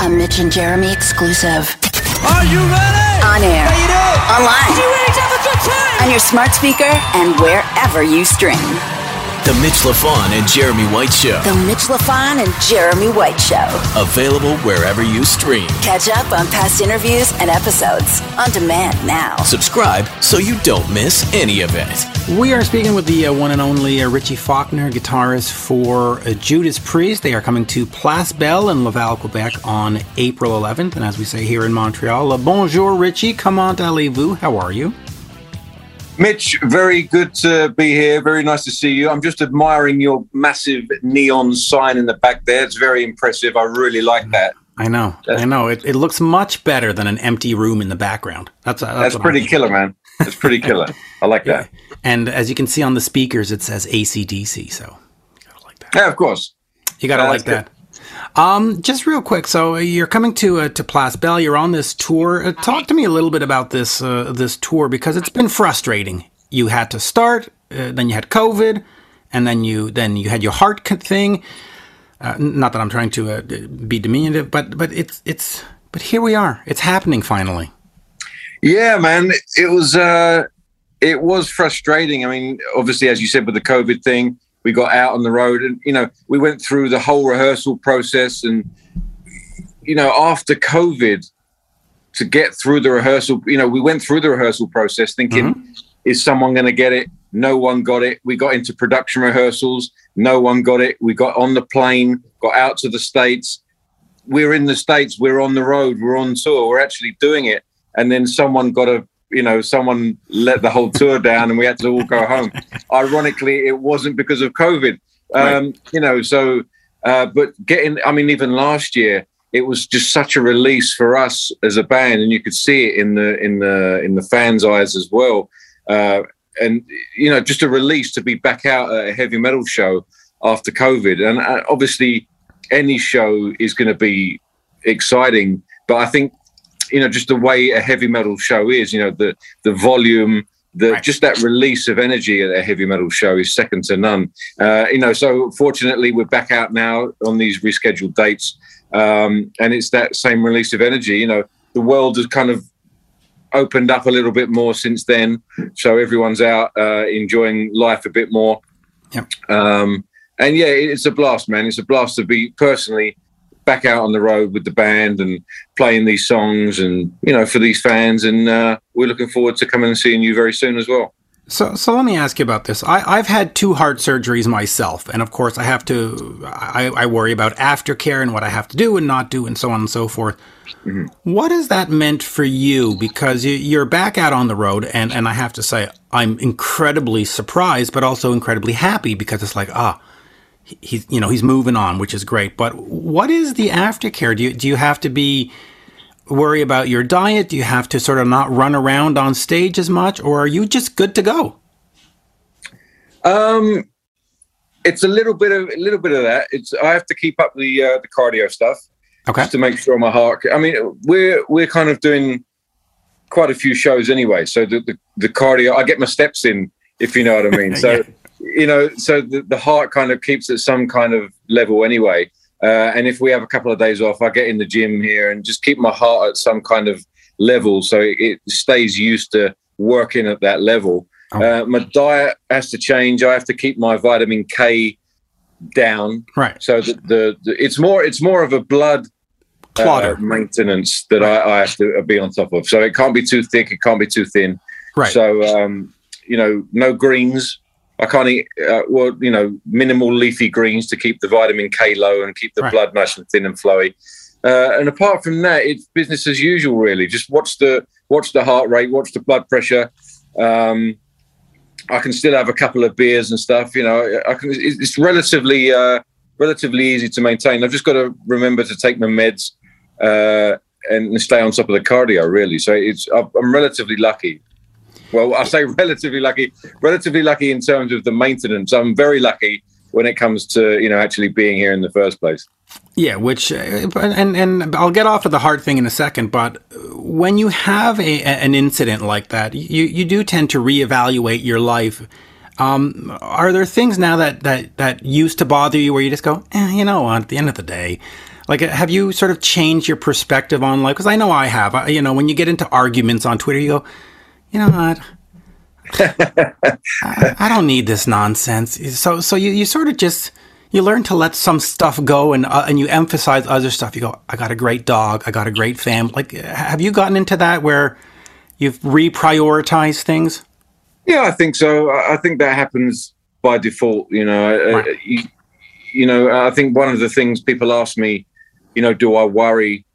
A Mitch and Jeremy exclusive. Are you ready? On air. How you doing? Online. You ready to have a good time? On your smart speaker and wherever you stream. The Mitch LaFon and Jeremy White Show. The Mitch LaFon and Jeremy White Show. Available wherever you stream. Catch up on past interviews and episodes on demand now. Subscribe so you don't miss any of it. We are speaking with the uh, one and only uh, Richie Faulkner, guitarist for uh, Judas Priest. They are coming to Place Bell in Laval, Quebec on April 11th. And as we say here in Montreal, uh, bonjour, Richie. Comment allez-vous? How are you? Mitch, very good to be here. Very nice to see you. I'm just admiring your massive neon sign in the back there. It's very impressive. I really like that. I know, I know. It, it looks much better than an empty room in the background. That's that's, That's what I pretty mean. killer, man. That's pretty killer. I like that. And as you can see on the speakers, it says ACDC. So you gotta like that. Yeah, of course. You gotta Yeah, like that's that. Um, just real quick. So uh, you're coming to uh, to Place Bell. You're on this tour. Uh, talk to me a little bit about this uh, this tour because it's been frustrating. You had to start, uh, then you had COVID, and then you then you had your heart thing. Uh, not that I'm trying to uh, be diminutive, but but it's it's but here we are. It's happening finally. Yeah, man. It was uh it was frustrating. I mean, obviously, as you said, with the COVID thing, we got out on the road and you know, we went through the whole rehearsal process and you know, after COVID to get through the rehearsal, you know, we went through the rehearsal process thinking, is someone gonna get it? No one got it. We got into production rehearsals, no one got it. We got on the plane, got out to the States. We're in the States, we're on the road, we're on tour, we're actually doing it and then someone got a you know someone let the whole tour down and we had to all go home. Ironically it wasn't because of covid. Um you know so uh but getting i mean even last year it was just such a release for us as a band and you could see it in the in the in the fans eyes as well. Uh and you know just a release to be back out at a heavy metal show after covid. And uh, obviously any show is going to be exciting but i think you know just the way a heavy metal show is you know the the volume the Right. just that release of energy at a heavy metal show is second to none uh, you know so fortunately we're back out now on these rescheduled dates um, and it's that same release of energy you know the world has kind of opened up a little bit more since then so everyone's out uh, enjoying life a bit more Yep. um, and yeah it's a blast man it's a blast to be personally back out on the road with the band and playing these songs and you know for these fans and uh, we're looking forward to coming and seeing you very soon as well So, so let me ask you about this. I, I've had two heart surgeries myself, and of course, I have to. I, I worry about aftercare and what I have to do and not do, and so on and so forth. What has that meant for you? Because you, you're back out on the road, and and I have to say, I'm incredibly surprised, but also incredibly happy because it's like, ah, he's you know he's moving on, which is great. But what is the aftercare? Do you do you have to be worry about your diet? Do you have to sort of not run around on stage as much, or are you just good to go? um it's a little bit of a little bit of that it's i have to keep up the uh, the cardio stuff Okay. just to make sure my heart i mean we're we're kind of doing quite a few shows anyway so the the, the cardio i get my steps in if you know what i mean so Yeah. You know so the, the heart kind of keeps at some kind of level anyway uh, and if we have a couple of days off i get in the gym here and just keep my heart at some kind of level so it stays used to working at that level Oh. uh, my diet has to change i have to keep my vitamin k down Right. so the, the, the it's more it's more of a blood uh, maintenance that I, I have to be on top of. So it can't be too thick, it can't be too thin. right. So um, you know, no greens. I can't eat uh, well, you know, minimal leafy greens to keep the vitamin K low and keep the Right. blood nice and thin and flowy. Uh, and apart from that, it's business as usual. Really, just watch the watch the heart rate, watch the blood pressure. Um, I can still have a couple of beers and stuff. You know, I can. It's relatively uh, relatively easy to maintain. I've just got to remember to take my meds uh, and stay on top of the cardio. Really, so it's I'm relatively lucky. Well, I say relatively lucky. Relatively lucky in terms of the maintenance. I'm very lucky when it comes to you know actually being here in the first place. Yeah, which uh, and and I'll get off of the hard thing in a second, but when you have a, an incident like that, you you do tend to reevaluate your life. Um, are there things now that that that used to bother you where you just go, eh, you know, at the end of the day, Like, have you sort of changed your perspective on life? Because I know I have. I, you know, when you get into arguments on Twitter, you go, you know what? I, I, don't need this nonsense. So, so you, you sort of just you learn to let some stuff go, and uh, and you emphasize other stuff. You go, I got a great dog. I got a great family. Like, have you gotten into that where you've reprioritized things? Yeah, I think so. I think that happens by default. You know, right. you, you know, I think one of the things people ask me, you know, do I worry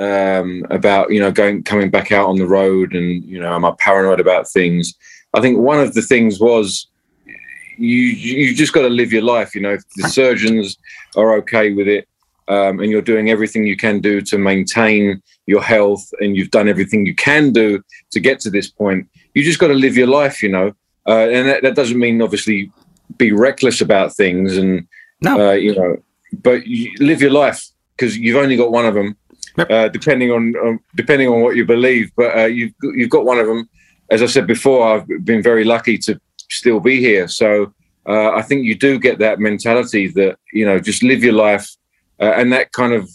um, about you know going coming back out on the road, and you know, am I paranoid about things? I think one of the things was you you just got to live your life. You know, if the surgeons are okay with it, um, and you're doing everything you can do to maintain your health, and you've done everything you can do to get to this point, you just got to live your life. You know, uh, and that, that, doesn't mean obviously be reckless about things, and no. uh, you know, but you live your life because you've only got one of them. Yep. Uh, depending on, on, depending on what you believe, but uh, you've you've got one of them as I said before, I've been very lucky to still be here. So uh, I think you do get that mentality that you know just live your life, uh, and that kind of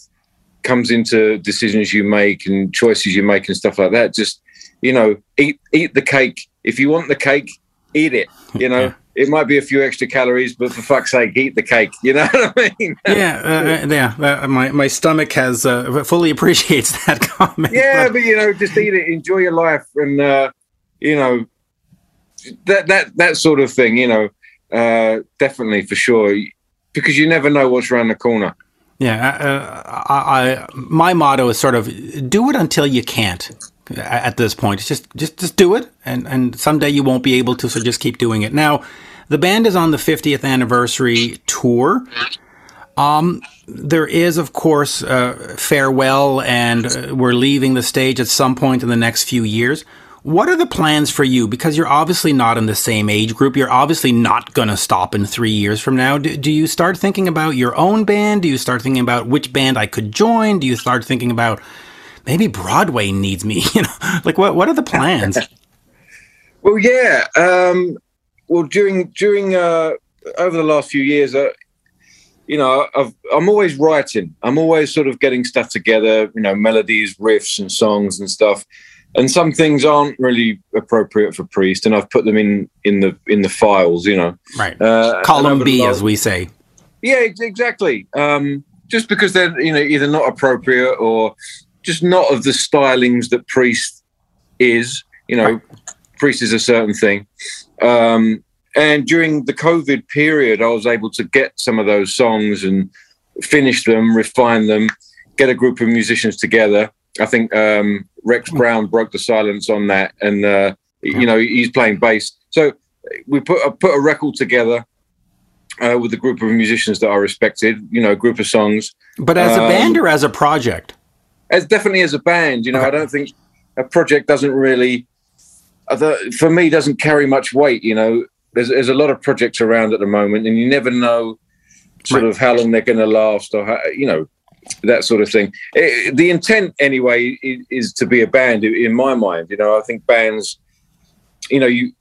comes into decisions you make and choices you make and stuff like that. Just you know, eat eat the cake. If you want the cake, eat it. You know. Yeah. It might be a few extra calories, but for fuck's sake, eat the cake. You know what I mean? yeah, uh, uh yeah. Uh, my my stomach has uh, fully appreciates that comment. Yeah, but, but, you know, just eat it, enjoy your life, and uh, you know, that that that sort of thing. You know, uh, definitely for sure, because you never know what's around the corner. Yeah, uh, I, I, my motto is sort of do it until you can't. At this point, it's just just just do it, and and someday you won't be able to, so just keep doing it. Now, the band is on the 50th anniversary tour. Um, there is, of course, uh, farewell, and uh, we're leaving the stage at some point in the next few years. What are the plans for you? Because you're obviously not in the same age group. You're obviously not going to stop in three years from now. Do, do, you start thinking about your own band? Do you start thinking about which band I could join? Do you start thinking about maybe Broadway needs me? You know, like what? What are the plans? well, yeah. Um, well, during during uh, over the last few years, uh, you know, i am always writing. I'm always sort of getting stuff together. You know, melodies, riffs, and songs and stuff and some things aren't really appropriate for priest, and I've put them in in the in the files, you know. Right. Uh, Column B, as we say. Yeah, exactly. Um, just because they're you know either not appropriate or just not of the stylings that priest is. You know, priest is a certain thing. Um, and during the COVID period, I was able to get some of those songs and finish them, refine them, get a group of musicians together I think um, Rex hmm. Brown broke the silence on that, and uh, you know he's playing bass. So we put a, put a record together uh, with a group of musicians that I respected. You know, a group of songs. But as um, a band or as a project? As definitely as a band. You know, okay. I don't think a project doesn't really, for me, doesn't carry much weight. You know, there's there's a lot of projects around at the moment, and you never know sort right. of how long they're going to last or how, you know that sort of thing. It, eh, the intent, anyway, is, is, to be a band. In my mind, you know, I think bands, you know, you,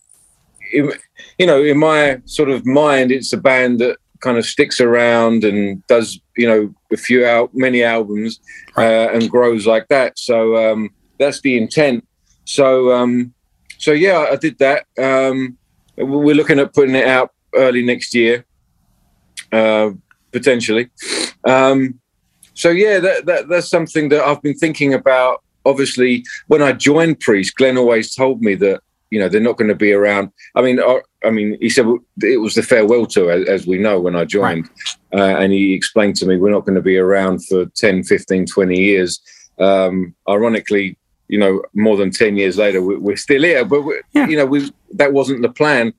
you know, in my sort of mind, it's a band that kind of sticks around and does, you know, a few out many albums uh, and grows like that. So um, that's the intent. So um, so yeah, I did that. Um, we're looking at putting it out early next year, uh, potentially. Um, so yeah, that, that, that's something that I've been thinking about. Obviously, when I joined Priest, Glenn always told me that you know they're not going to be around. I mean, I, I mean, he said it was the farewell tour, as, as we know, when I joined, right. uh, and he explained to me we're not going to be around for 10, 15, 20 years. Um, ironically, you know, more than 10 years later, we're, still here, but yeah. you know, we, that wasn't the plan.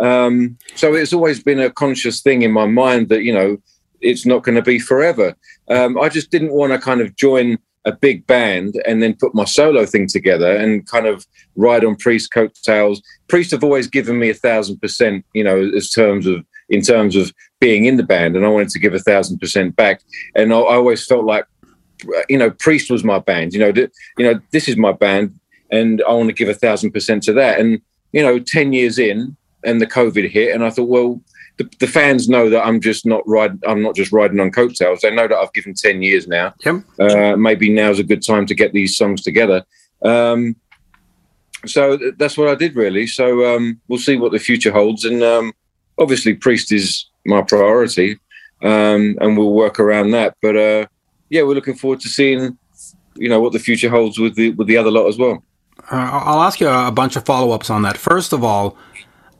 Um, so it's always been a conscious thing in my mind that, you know, it's not going to be forever. Um, I just didn't want to kind of join a big band and then put my solo thing together and kind of ride on Priest coattails. Priest have always given me a thousand percent, you know, as terms of in terms of being in the band, and I wanted to give a thousand percent back. And I, I, always felt like, you know, Priest was my band. You know, th- you know, this is my band, and I want to give a thousand percent to that. And you know, ten years in, and the COVID hit, and I thought, well, the, the fans know that I'm just not riding. I'm not just riding on coattails. They know that I've given ten years now. Yep. Uh, maybe now's a good time to get these songs together. Um, so th- that's what I did really. So um, we'll see what the future holds, and um, obviously Priest is my priority, um, and we'll work around that. But uh, yeah, we're looking forward to seeing, you know, what the future holds with the with the other lot as well. Uh, I'll ask you a bunch of follow ups on that. First of all,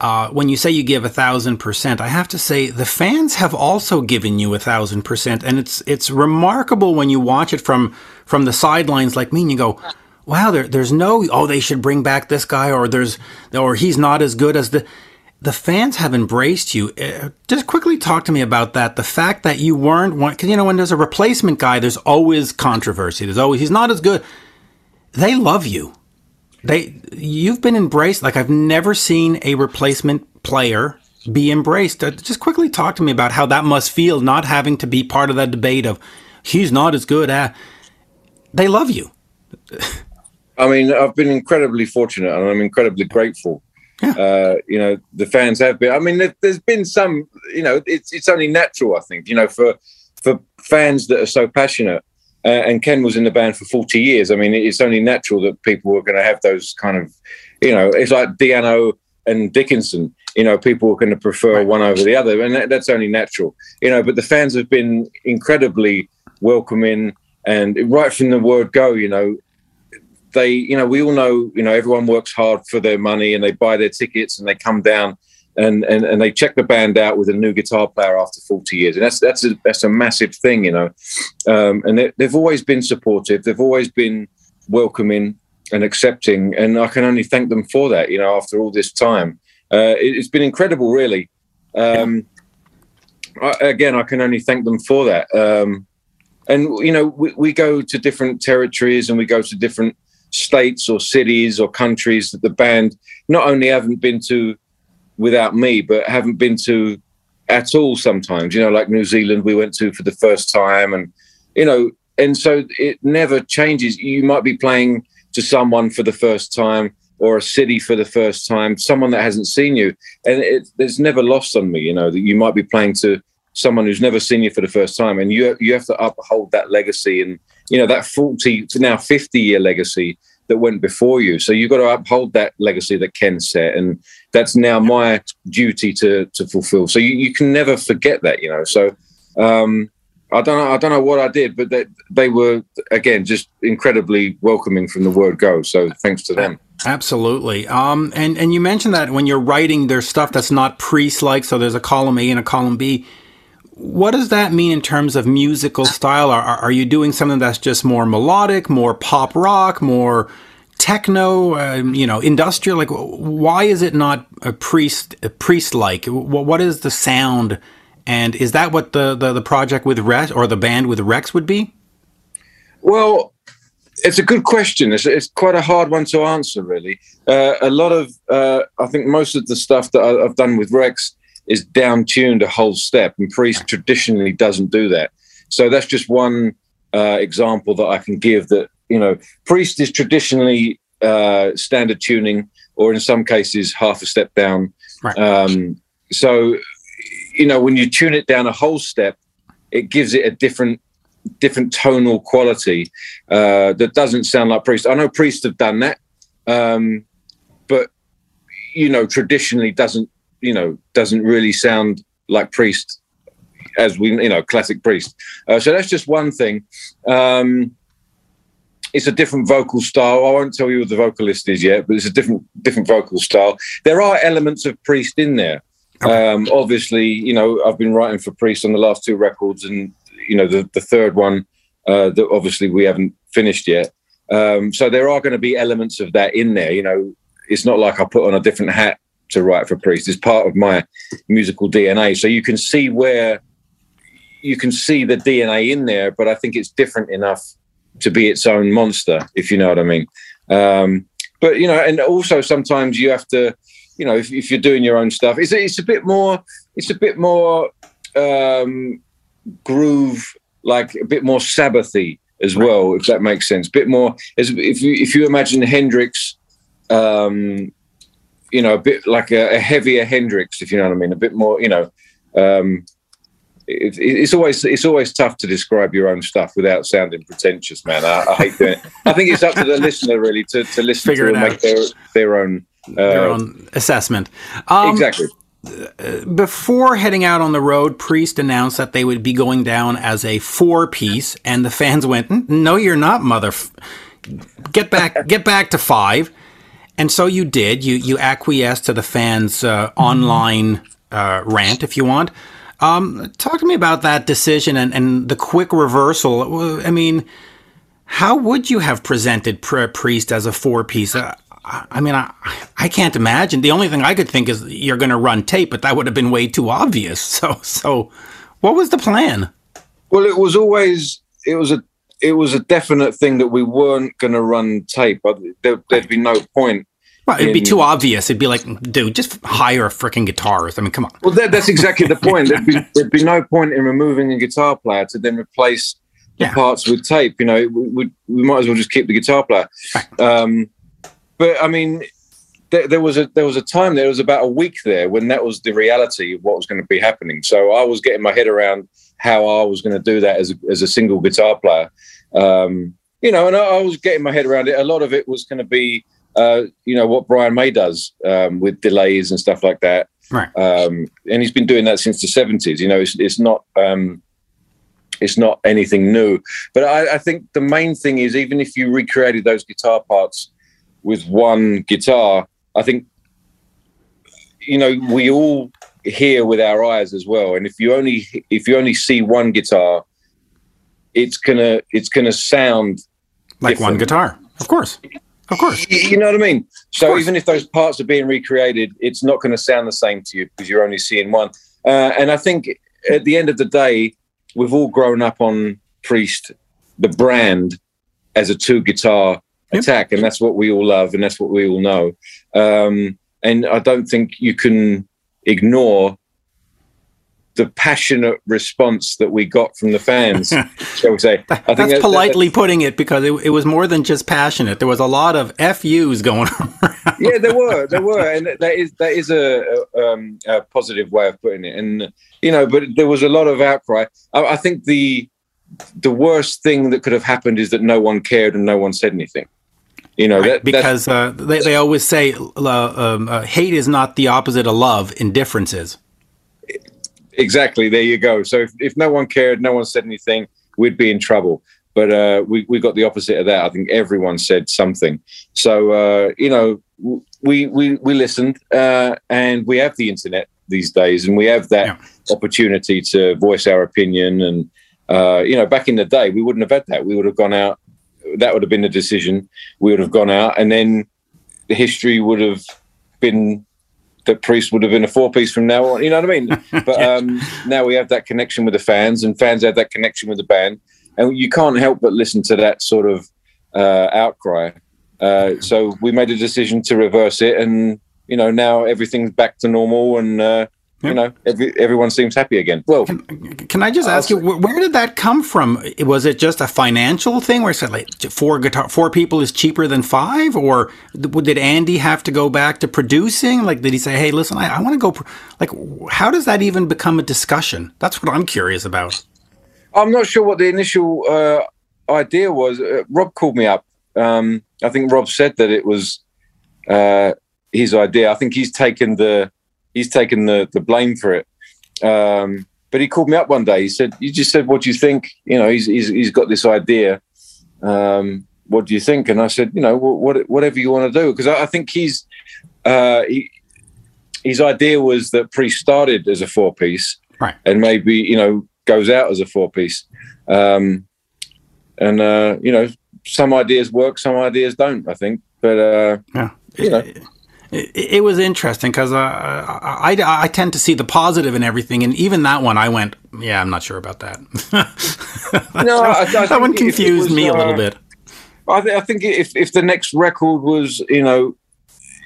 uh, when you say you give a thousand percent, I have to say the fans have also given you a thousand percent, and it's it's remarkable when you watch it from from the sidelines like me, and you go, "Wow, there, there's no oh they should bring back this guy, or there's or he's not as good as the." The fans have embraced you. Uh, just quickly talk to me about that. The fact that you weren't one, because you know when there's a replacement guy, there's always controversy. There's always he's not as good. They love you they you've been embraced like I've never seen a replacement player be embraced. Uh, just quickly talk to me about how that must feel not having to be part of that debate of he's not as good at they love you. I mean, I've been incredibly fortunate and I'm incredibly grateful. Yeah. Uh, you know, the fans have been. I mean, there, there's been some. You know, it's it's only natural. I think. You know, for for fans that are so passionate, uh, and Ken was in the band for 40 years. I mean, it's only natural that people were going to have those kind of, you know, it's like Di'Anno and Dickinson. You know, people are going to prefer right. one over the other, and that, that's only natural. You know, but the fans have been incredibly welcoming, and right from the word go, you know, they, you know, we all know, you know, everyone works hard for their money, and they buy their tickets, and they come down and, and and they check the band out with a new guitar player after 40 years. And that's that's a that's a massive thing you know. Um, and they, they've always been supportive. They've always been welcoming and accepting. And i can only thank them for that you know after all this time. Uh, it, has been incredible really. Um, I, again i can only thank them for that. Um, and you know we, we go to different territories and we go to different states or cities or countries that the band not only haven't been to without me, but haven't been to at all sometimes, you know, like New Zealand we went to for the first time and you know, and so it never changes. You might be playing to someone for the first time or a city for the first time, someone that hasn't seen you. And it, it's never lost on me, you know, that you might be playing to someone who's never seen you for the first time. And you, you have to uphold that legacy and, you know, that 40 to now 50 year legacy that went before you. So you've got to uphold that legacy that Ken set. And that's now my duty to to fulfill. So you, you can never forget that, you know. So um, I don't know. I don't know what I did, but they, they were again just incredibly welcoming from the word go. So thanks to them. Absolutely. Um, and and you mentioned that when you're writing, there's stuff that's not priest like. So there's a column A and a column B. What does that mean in terms of musical style? Are, are you doing something that's just more melodic, more pop rock, more techno, um, you know, industrial? Like, why is it not a priest, a priest like? What is the sound? And is that what the, the, the project with Rex or the band with Rex would be? Well, it's a good question. It's, it's quite a hard one to answer, really. Uh, a lot of, uh, I think most of the stuff that I, have done with Rex is down tuned a whole step, and Priest traditionally doesn't do that. So that's just one uh, example that I can give that you know, priest is traditionally uh, standard tuning, or in some cases half a step down. Right. Um, so, you know, when you tune it down a whole step, it gives it a different different tonal quality uh, that doesn't sound like priest. I know priests have done that, um, but you know, traditionally doesn't you know doesn't really sound like priest as we you know classic priest. Uh, so that's just one thing. Um, it's a different vocal style. I won't tell you who the vocalist is yet, but it's a different different vocal style. There are elements of Priest in there. Um, obviously, you know, I've been writing for Priest on the last two records, and you know, the the third one uh, that obviously we haven't finished yet. Um, so there are going to be elements of that in there. You know, it's not like I put on a different hat to write for Priest. It's part of my musical DNA. So you can see where you can see the DNA in there, but I think it's different enough to be its own monster, if you know what I mean. Um, but you know, and also sometimes you have to, you know, if, if you're doing your own stuff, it's it's a bit more, it's a bit more um, groove, like a bit more Sabbathy as well, if that makes sense. A bit more, as if you if you imagine Hendrix, um, you know, a bit like a, a heavier Hendrix, if you know what I mean, a bit more, you know, um, it, it's always it's always tough to describe your own stuff without sounding pretentious, man. I, I hate doing it. I think it's up to the listener really to, to listen Figure to and make their their own. Uh, Their own assessment. Um, exactly. Before heading out on the road, Priest announced that they would be going down as a four piece, and the fans went, "No, you're not, mother. f- Get back, get back to five. And so you did. You you acquiesced to the fans' uh, online uh, rant, if you want. Um, talk to me about that decision and, and the quick reversal. I mean, how would you have presented Pri- Priest as a four piece? Uh, I I mean, I, I can't imagine. The only thing I could think is you're going to run tape, but that would have been way too obvious. So, so what was the plan? Well, it was always it was a it was a definite thing that we weren't going to run tape. There, there'd be no point. Well, it'd be too obvious. It'd be like, dude, just hire a freaking guitarist. I mean, come on. Well, that, that's exactly the point. There'd be, there'd be no point in removing a guitar player to then replace the Yeah. parts with tape. You know, we, we, we might as well just keep the guitar player. Um, but I mean, there, there was a there was a time there was about a week there when that was the reality of what was going to be happening. So I was getting my head around how I was going to do that as a, as a single guitar player. Um, you know, and I, I was getting my head around it. A lot of it was going to be, uh, you know, what Brian May does um, with delays and stuff like that Right. um, and he's been doing that since the seventies. You know, it's, it's not um, it's not anything new. But I, I think the main thing is even if you recreated those guitar parts with one guitar, I think you know we all hear with our eyes as well. And if you only if you only see one guitar, it's gonna it's gonna sound Like one guitar. Of course. Of course. You know what I mean? So even if those parts are being recreated, it's not going to sound the same to you because you're only seeing one. Uh, and I think at the end of the day, we've all grown up on Priest, the brand, as a two guitar Yep. attack, and that's what we all love, and that's what we all know. Um, and I don't think you can ignore the passionate response that we got from the fans, shall we say? I That's that- that- politely putting it because it, it was more than just passionate. There was a lot of FUs going around. yeah, there were, there were, and that is that is a, a, um, a positive way of putting it. And you know, but there was a lot of outcry. I, I think the the worst thing that could have happened is that no one cared and no one said anything. You know, that, because uh, they, they always say uh, um, uh, hate is not the opposite of love, indifference is. exactly there you go. So if, if no one cared, no one said anything, we'd be in trouble. But uh, we we got the opposite of that. I think everyone said something. So uh, you know, we we we listened, uh, and we have the internet these days, and we have that Yeah. opportunity to voice our opinion. And uh, you know, back in the day, we wouldn't have had that. We would have gone out. That would have been the decision. We would have gone out, and then the history would have been that Priest would have been a four piece from now on. You know what I mean? But um, now we have that connection with the fans, and fans have that connection with the band, and you can't help but listen to that sort of uh, outcry. Uh, so we made a decision to reverse it, and you know now everything's back to normal, and uh, Yeah. you know every, everyone seems happy again. Well, Can I just ask you, wh- where did that come from? Was it just a financial thing where it said like four guitar, four people is cheaper than five, or did Andy have to go back to producing? Like, did he say, "Hey, listen, I, I want to go"? Pr-. Like, how does that even become a discussion? That's what I'm curious about. I'm not sure what the initial uh, idea was. Uh, Rob called me up. Um, I think Rob said that it was uh, his idea. I think he's taken the he's taken the the blame for it. Um, but he called me up one day. He said, "You just said what do you think. You know, he's he's, he's got this idea. Um, what do you think?" And I said, "You know, wh- what whatever you want to do." Because I, I think he's uh, he, his idea was that Priest started as a four piece, Right. and maybe you know goes out as a four piece. Um, and uh, you know, some ideas work, some ideas don't. I think, but uh, Yeah. you know, It, it was interesting because uh, I, I, I tend to see the positive in everything, and even that one, I went, "Yeah, I'm not sure about that." no, I, I that one confused was, me a little uh, bit. I, th- I think if if the next record was, you know,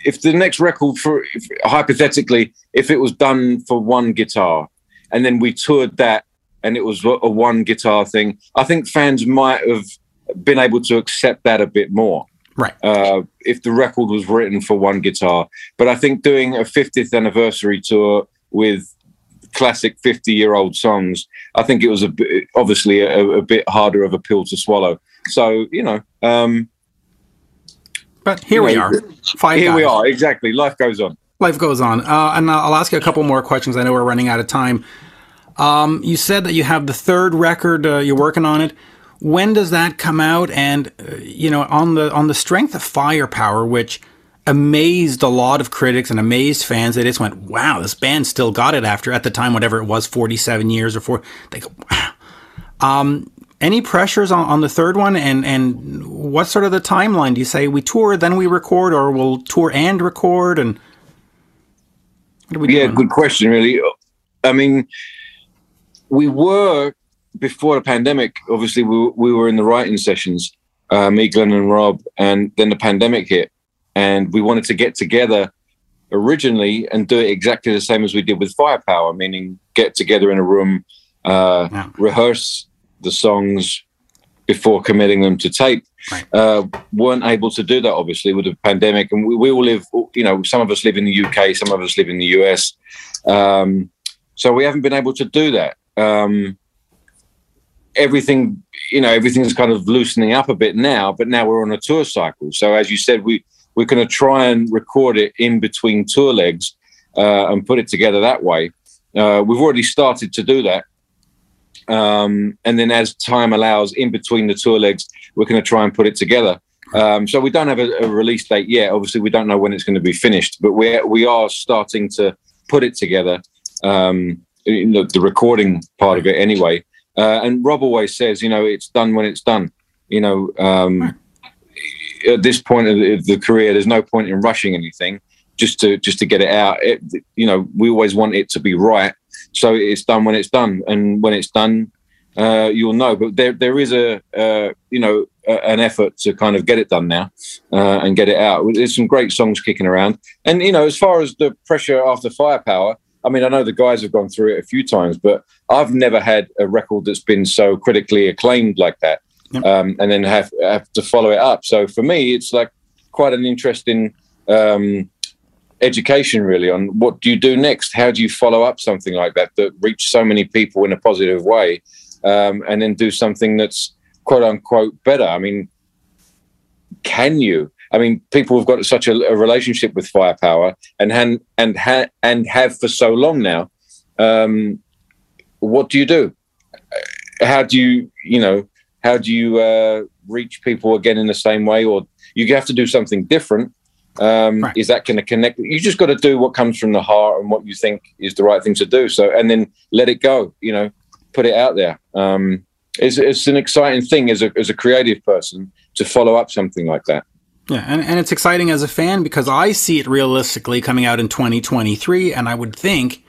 if the next record for if, hypothetically, if it was done for one guitar, and then we toured that, and it was a one guitar thing, I think fans might have been able to accept that a bit more. Right. uh, if the record was written for one guitar. But I think doing a 50th anniversary tour with classic 50 year old songs, I think it was a bit, obviously a, a, bit harder of a pill to swallow. So, you know, um, but here you we know, are. Five here we are. Exactly. Life goes on. Life goes on. Uh, and I'll ask you a couple more questions. I know we're running out of time. Um, you said that you have the third record. Uh, you're working on it. When does that come out? And uh, you know, on the on the strength of Firepower, which amazed a lot of critics and amazed fans, they just went, "Wow, this band still got it." After at the time, whatever it was, 47 years or four, they go, "Wow." Um, any pressures on, on the third one, and and what sort of the timeline? Do you say we tour, then we record, or we'll tour and record? And what are we Yeah, doing? good question, really. I mean, we were before the pandemic. Obviously, we, we were in the writing sessions, uh, me, Glenn, and Rob, and then the pandemic hit, and we wanted to get together originally and do it exactly the same as we did with Firepower, meaning get together in a room, uh, Yeah. rehearse the songs before committing them to tape. Right. Uh, weren't able to do that, obviously, with the pandemic. And we, we all live, you know, some of us live in the UK, some of us live in the US. Um, so we haven't been able to do that. Um, everything, you know, everything's kind of loosening up a bit now, but now we're on a tour cycle. So as you said, we, we're going to try and record it in between tour legs uh, and put it together that way. Uh, we've already started to do that. Um, and then as time allows in between the tour legs, we're going to try and put it together. Um, so we don't have a, a release date yet. Obviously, we don't know when it's going to be finished, but we we are starting to put it together. Um, the recording part of it, anyway. Uh, and Rob always says, you know, it's done when it's done. You know, um, at this point of the, the career, there's no point in rushing anything just to just to get it out. It, you know, we always want it to be right, so it's done when it's done, and when it's done, uh, you'll know. But there there is a uh, you know a, an effort to kind of get it done now uh, and get it out. There's some great songs kicking around, and you know, as far as the pressure after Firepower. I mean, I know the guys have gone through it a few times, but I've never had a record that's been so critically acclaimed like that, Yep. um, and then have have to follow it up. So for me, it's like quite an interesting um, education, really, on what do you do next? How do you follow up something like that that reach so many people in a positive way, um, and then do something that's quote unquote better? I mean, can you? I mean, people have got such a, a relationship with firepower and han, and ha, and have for so long now. Um, what do you do? How do you, you know, how do you uh, reach people again in the same way, or you have to do something different? Um, Right. Is that going to connect? You just got to do what comes from the heart and what you think is the right thing to do. So, and then let it go. You know, put it out there. Um, it's, it's an exciting thing as a as a creative person to follow up something like that. Yeah, and, and it's exciting as a fan because I see it realistically coming out in 2023, and I would think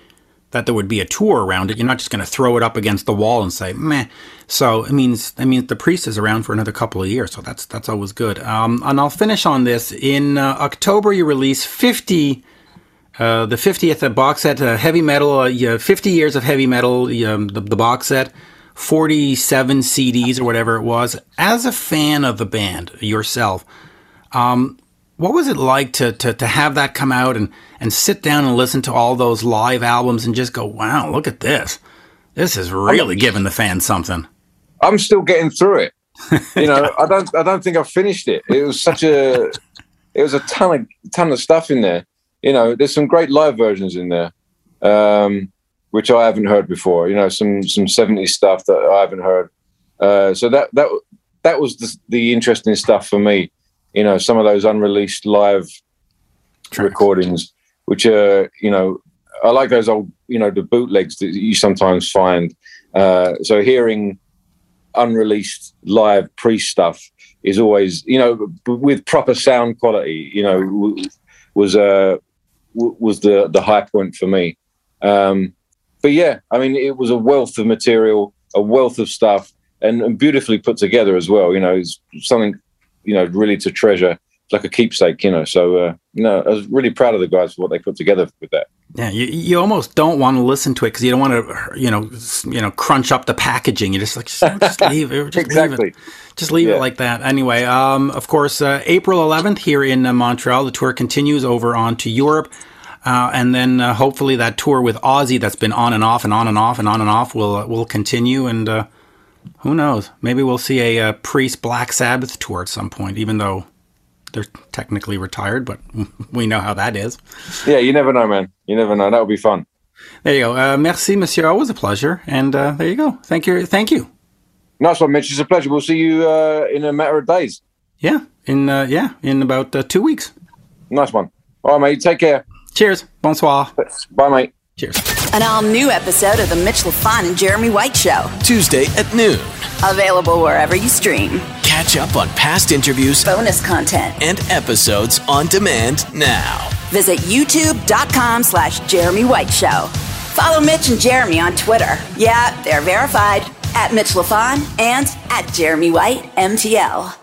that there would be a tour around it. You're not just going to throw it up against the wall and say meh. So it means that means the priest is around for another couple of years, so that's that's always good. Um, and I'll finish on this in uh, October. You release 50. Uh, the 50th box set, uh, heavy metal, uh, yeah, 50 years of heavy metal, the, the box set, 47 CDs or whatever it was. As a fan of the band yourself, what was it like to, to, to have that come out and, and sit down and listen to all those live albums and just go, wow, look at this. This is really giving the fans something. I'm still getting through it. You know, I don't I don't think I've finished it. It was such a it was a ton of ton of stuff in there. You know, there's some great live versions in there, um, which I haven't heard before. You know, some some 70s stuff that I haven't heard. Uh, so that that that was the, the interesting stuff for me. You know, some of those unreleased live Tracks. recordings, which are you know, I like those old you know the bootlegs that you sometimes find. Uh, so hearing unreleased live pre stuff is always you know b- with proper sound quality you know w- was uh w- was the the high point for me um but yeah i mean it was a wealth of material a wealth of stuff and, and beautifully put together as well you know it's something you know really to treasure like a keepsake you know so uh you know i was really proud of the guys for what they put together with that Yeah, you, you almost don't want to listen to it because you don't want to, you know, you know, crunch up the packaging. You're just like, just, just leave it, just Exactly. leave it, just leave Yeah. it like that. Anyway, um, of course, uh, April 11th here in uh, Montreal, the tour continues over on to Europe. Uh, and then uh, hopefully that tour with Ozzy that's been on and off and on and off and on and off will uh, will continue. And uh, who knows? Maybe we'll see a, uh Priest Black Sabbath tour at some point, even though they're technically retired. But we know how that is. Yeah, you never know, man. You never know. That would be fun. There you go. Uh, merci, Monsieur. Always a pleasure. And uh, there you go. Thank you. Thank you. Nice one, Mitch. It's a pleasure. We'll see you uh, in a matter of days. Yeah. In uh, yeah, in about uh, two weeks. Nice one. All right, mate. Take care. Cheers. Bonsoir. Bye, mate. Cheers. An all new episode of The Mitch LaFon and Jeremy White Show. Tuesday at noon. Available wherever you stream. Catch up on past interviews Bonus content. and episodes on demand now. Visit youtube.com slash Jeremy White Show. Follow Mitch and Jeremy on Twitter. Yeah, they're verified. At Mitch LaFon and at Jeremy White MTL.